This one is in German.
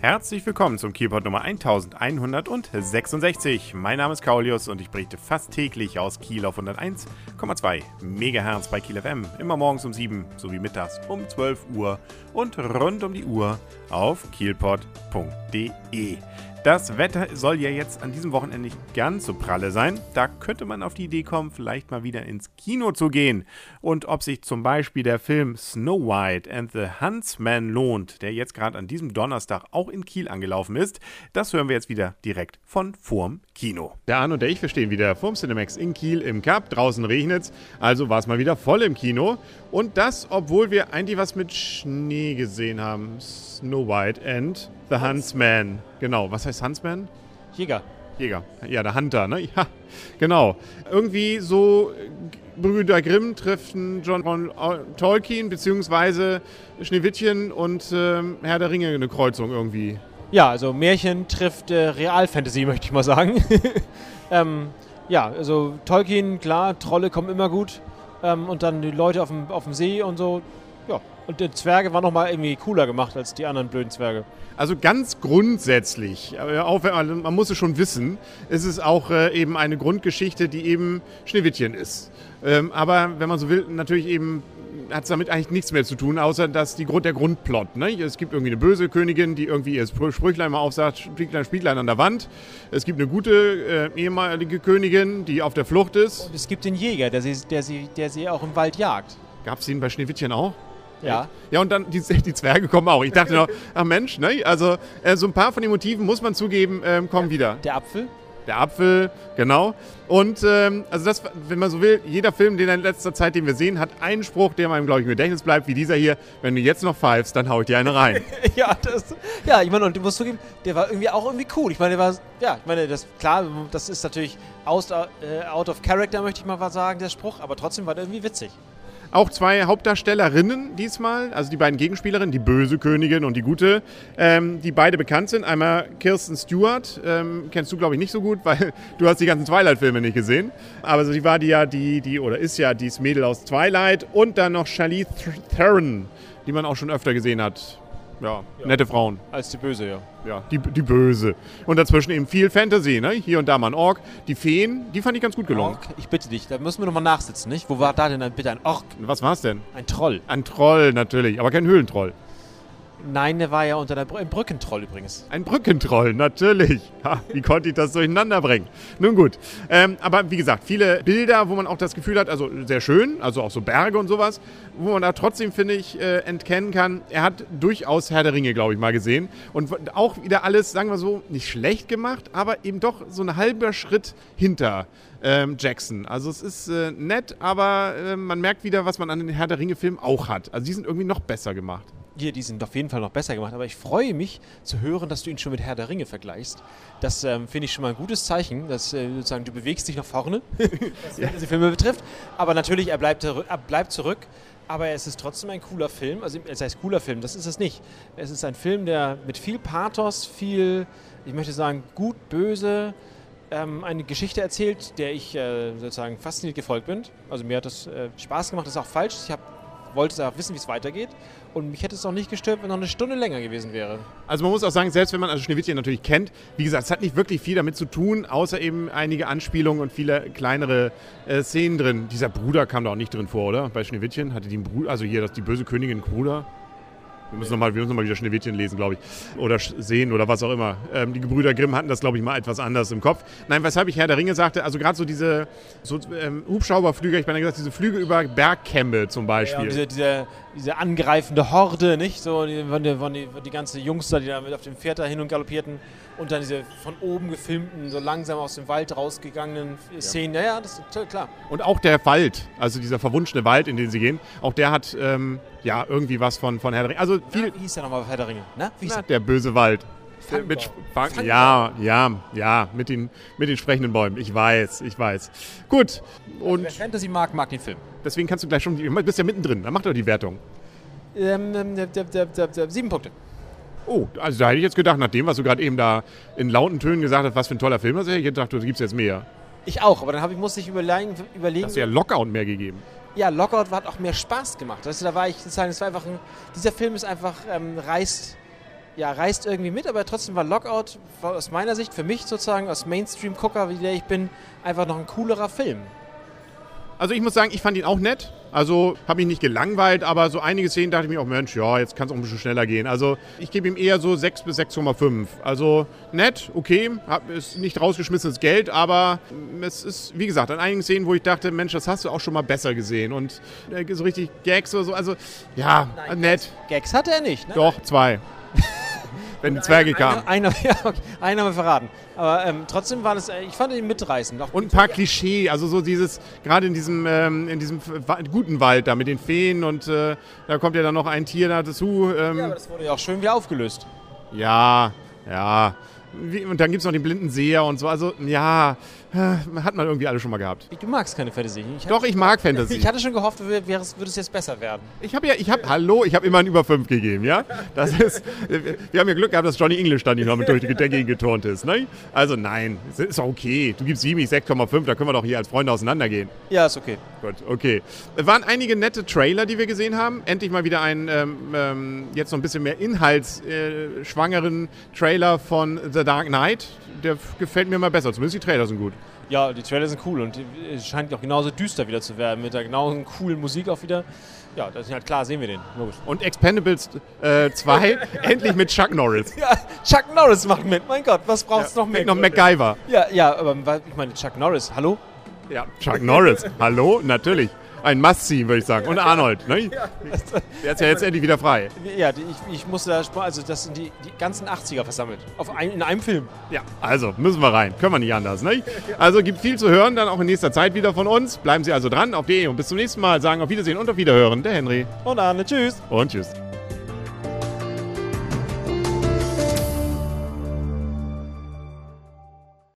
Herzlich willkommen zum Kielpot Nummer 1166. Mein Name ist Kaulius und ich berichte fast täglich aus Kiel auf 101,2 MHz bei Kiel FM. Immer morgens um 7 sowie mittags um 12 Uhr und rund um die Uhr auf kielpot.de. Das Wetter soll ja jetzt an diesem Wochenende nicht ganz so pralle sein. Da könnte man auf die Idee kommen, vielleicht mal wieder ins Kino zu gehen. Und ob sich zum Beispiel der Film Snow White and the Huntsman lohnt, der jetzt gerade an diesem Donnerstag auch in Kiel angelaufen ist, das hören wir jetzt wieder direkt von vorm Kino. Der Arne und der ich, wir stehen wieder vorm Cinemax in Kiel im Cup. Draußen regnet's, also war es mal wieder voll im Kino. Und das, obwohl wir eigentlich was mit Schnee gesehen haben. Snow White and the Huntsman. Genau, was heißt Huntsman? Jäger. Jäger. Ja, der Hunter, ne? Ja, genau. Irgendwie so Brüder Grimm treffen John von Tolkien beziehungsweise Schneewittchen und ähm, Herr der Ringe eine Kreuzung irgendwie. Ja, also Märchen trifft äh, Realfantasy, möchte ich mal sagen. ähm, ja, also Tolkien, klar, Trolle kommen immer gut. Ähm, und dann die Leute auf dem, auf dem See und so. Ja, und die Zwerge waren nochmal irgendwie cooler gemacht als die anderen blöden Zwerge. Also ganz grundsätzlich, auch wenn man, man muss es schon wissen, ist es auch äh, eben eine Grundgeschichte, die eben Schneewittchen ist. Ähm, aber wenn man so will, natürlich eben hat es damit eigentlich nichts mehr zu tun, außer dass die Grund, der Grundplot. Ne? Es gibt irgendwie eine böse Königin, die irgendwie ihr Sprüchlein mal aufsagt, Spieglein, Spieglein an der Wand. Es gibt eine gute äh, ehemalige Königin, die auf der Flucht ist. Und es gibt den Jäger, der sie, der sie, der sie auch im Wald jagt. Gab es den bei Schneewittchen auch? Ja. Ja, und dann die, die Zwerge kommen auch. Ich dachte noch, ach Mensch, ne? Also äh, so ein paar von den Motiven muss man zugeben, ähm, kommen der, wieder. Der Apfel? Der Apfel, genau. Und ähm, also das, wenn man so will, jeder Film, den in letzter Zeit, den wir sehen, hat einen Spruch, der meinem, glaube ich, im Gedächtnis bleibt, wie dieser hier. Wenn du jetzt noch pfeifst, dann hau ich dir eine rein. ja, das, ja, ich meine, und du musst zugeben, der war irgendwie auch irgendwie cool. Ich meine, der war, ja, ich meine, das, klar, das ist natürlich out, äh, out of character, möchte ich mal sagen, der Spruch, aber trotzdem war der irgendwie witzig. Auch zwei Hauptdarstellerinnen diesmal, also die beiden Gegenspielerinnen, die böse Königin und die gute, ähm, die beide bekannt sind. Einmal Kirsten Stewart, ähm, kennst du glaube ich nicht so gut, weil du hast die ganzen Twilight-Filme nicht gesehen. Aber so, die war die ja die, die, oder ist ja dieses Mädel aus Twilight. Und dann noch Charlize Theron, die man auch schon öfter gesehen hat. Ja, ja, nette Frauen. Als die Böse, ja. Ja, die, die Böse. Und dazwischen eben viel Fantasy, ne? Hier und da mal ein Ork. Die Feen, die fand ich ganz gut gelungen. Ork, ich bitte dich, da müssen wir nochmal nachsitzen, nicht? Wo war da denn bitte ein Ork? Was war's denn? Ein Troll. Ein Troll, natürlich, aber kein Höhlentroll. Nein, der war ja unter der Br ein Brückentroll übrigens. Ein Brückentroll, natürlich. Ha, wie konnte ich das durcheinander bringen? Nun gut. Ähm, aber wie gesagt, viele Bilder, wo man auch das Gefühl hat, also sehr schön, also auch so Berge und sowas, wo man da trotzdem, finde ich, äh, entkennen kann, er hat durchaus Herr der Ringe, glaube ich, mal gesehen. Und auch wieder alles, sagen wir so, nicht schlecht gemacht, aber eben doch so ein halber Schritt hinter ähm, Jackson. Also es ist äh, nett, aber äh, man merkt wieder, was man an den Herr der Ringe-Filmen auch hat. Also die sind irgendwie noch besser gemacht. Die sind auf jeden Fall noch besser gemacht, aber ich freue mich zu hören, dass du ihn schon mit Herr der Ringe vergleichst. Das ähm, finde ich schon mal ein gutes Zeichen, dass äh, sozusagen du bewegst dich nach vorne, was ja. diese Filme betrifft. Aber natürlich, er bleibt, er bleibt zurück. Aber es ist trotzdem ein cooler Film. Also, es heißt cooler Film, das ist es nicht. Es ist ein Film, der mit viel Pathos, viel, ich möchte sagen, gut, böse, ähm, eine Geschichte erzählt, der ich äh, sozusagen fasziniert gefolgt bin. Also, mir hat das äh, Spaß gemacht, das ist auch falsch. Ich habe wollte auch wissen, wie es weitergeht. Und mich hätte es auch nicht gestört, wenn noch eine Stunde länger gewesen wäre. Also man muss auch sagen, selbst wenn man also Schneewittchen natürlich kennt, wie gesagt, es hat nicht wirklich viel damit zu tun, außer eben einige Anspielungen und viele kleinere äh, Szenen drin. Dieser Bruder kam da auch nicht drin vor, oder? Bei Schneewittchen hatte die einen Bruder, also hier, das die böse Königin Bruder. Wir müssen nochmal noch wieder Schneewittchen lesen, glaube ich. Oder sehen oder was auch immer. Ähm, die Gebrüder Grimm hatten das, glaube ich, mal etwas anders im Kopf. Nein, weshalb ich Herr der Ringe sagte, also gerade so diese so, ähm, Hubschrauberflüge, ich meine gesagt, diese Flüge über Bergkämme zum Beispiel. Ja, diese, diese, diese, angreifende Horde, nicht? So, die, die, die, die ganze Jungs da, die da mit auf dem Pferd da hin und galoppierten und dann diese von oben gefilmten, so langsam aus dem Wald rausgegangenen Szenen. Ja, ja, das ist klar. Und auch der Wald, also dieser verwunschene Wald, in den sie gehen, auch der hat ähm, ja irgendwie was von, von Herr der Ringe. Also viel, Na, wie hieß der nochmal Herr der Ringe? Na, wie hieß Na, der böse Wald. Mit Fang, ja, ja, ja, mit den, mit den sprechenden Bäumen. Ich weiß, ich weiß. Gut. Und Wer Fantasy mag, mag den Film. Deswegen kannst du gleich schon, du bist ja mittendrin, dann mach doch die Wertung. Ähm, ähm, sieben Punkte. Oh, also da hätte ich jetzt gedacht, nach dem, was du gerade eben da in lauten Tönen gesagt hast, was für ein toller Film ist, hätte ich gedacht, du gibst jetzt mehr. Ich auch, aber dann habe ich, musste ich überlegen. überlegen Hast du ja Lockout mehr gegeben. Ja, Lockout hat auch mehr Spaß gemacht. Weißt du, da war ich sozusagen, es war einfach ein, dieser Film ist einfach, ähm, reißt ja, reißt irgendwie mit, aber trotzdem war Lockout war aus meiner Sicht, für mich sozusagen, als Mainstream-Gucker, wie der ich bin, einfach noch ein coolerer Film. Also ich muss sagen, ich fand ihn auch nett. Also habe mich nicht gelangweilt, aber so einige Szenen dachte ich mir auch, Mensch, ja, jetzt kann es auch ein bisschen schneller gehen. Also ich gebe ihm eher so 6 bis 6,5. Also nett, okay, hab, ist nicht rausgeschmissenes Geld, aber es ist, wie gesagt, an einigen Szenen, wo ich dachte, Mensch, das hast du auch schon mal besser gesehen. Und äh, so richtig Gags oder so, also ja, Nein, nett. Gags hatte er nicht, ne? Doch, zwei. Wenn die Zwerge kamen. Einer, ja, okay, einen haben wir verraten. Aber ähm, trotzdem war das, äh, ich fand ihn mitreißend. Und ein paar Klischee, also so dieses, gerade in diesem, ähm, in diesem guten Wald da mit den Feen und äh, da kommt ja dann noch ein Tier dazu. Ähm, Ja, aber das wurde ja auch schön wieder aufgelöst. Ja, ja. Wie, und dann gibt es noch den blinden Seher und so. Also, ja, hat man irgendwie alle schon mal gehabt. Du magst keine Fantasy. Ich Doch, ich mag Fantasy. Ich hatte schon gehofft, wär- wäre es- würde es jetzt besser werden. Ich habe ja, ich habe, hallo, ich habe immer ein über 5 gegeben, ja? Das ist, wir haben ja Glück gehabt, dass Johnny English dann nicht noch mit durch die Decke geturnt ist, ne? Also nein, es ist okay. Du gibst 7, ich 6,5, da können wir doch hier als Freunde auseinandergehen. Ja, ist okay. Gut, okay. Es waren einige nette Trailer, die wir gesehen haben. Endlich mal wieder einen ähm, ähm, jetzt noch ein bisschen mehr inhaltsschwangeren äh, Trailer von The Dark Knight. Der gefällt mir mal besser. Zumindest die Trailer sind gut. Ja, die Trailer sind cool und es scheint auch genauso düster wieder zu werden, mit der genauso coolen Musik auch wieder. Ja, das ist halt klar, sehen wir den. Logisch. Und Expendables äh, 2 endlich mit Chuck Norris. Ja, Chuck Norris macht mit. Mein Gott, was braucht's noch mehr? Noch MacGyver. Ja, ja, aber ich meine, Chuck Norris, hallo? Ja, Chuck Norris. Hallo? Natürlich. Ein Must-See, würde ich sagen. Und Arnold. Ne? Der ist ja jetzt endlich wieder frei. Ja, ich, ich musste da, also das sind die, die ganzen 80er versammelt. Auf ein, in einem Film. Ja, also müssen wir rein. Können wir nicht anders. Ne? Also gibt viel zu hören, dann auch in nächster Zeit wieder von uns. Bleiben Sie also dran auf DE und bis zum nächsten Mal. Sagen auf Wiedersehen und auf Wiederhören. Der Henry. Und Arne, tschüss. Und tschüss.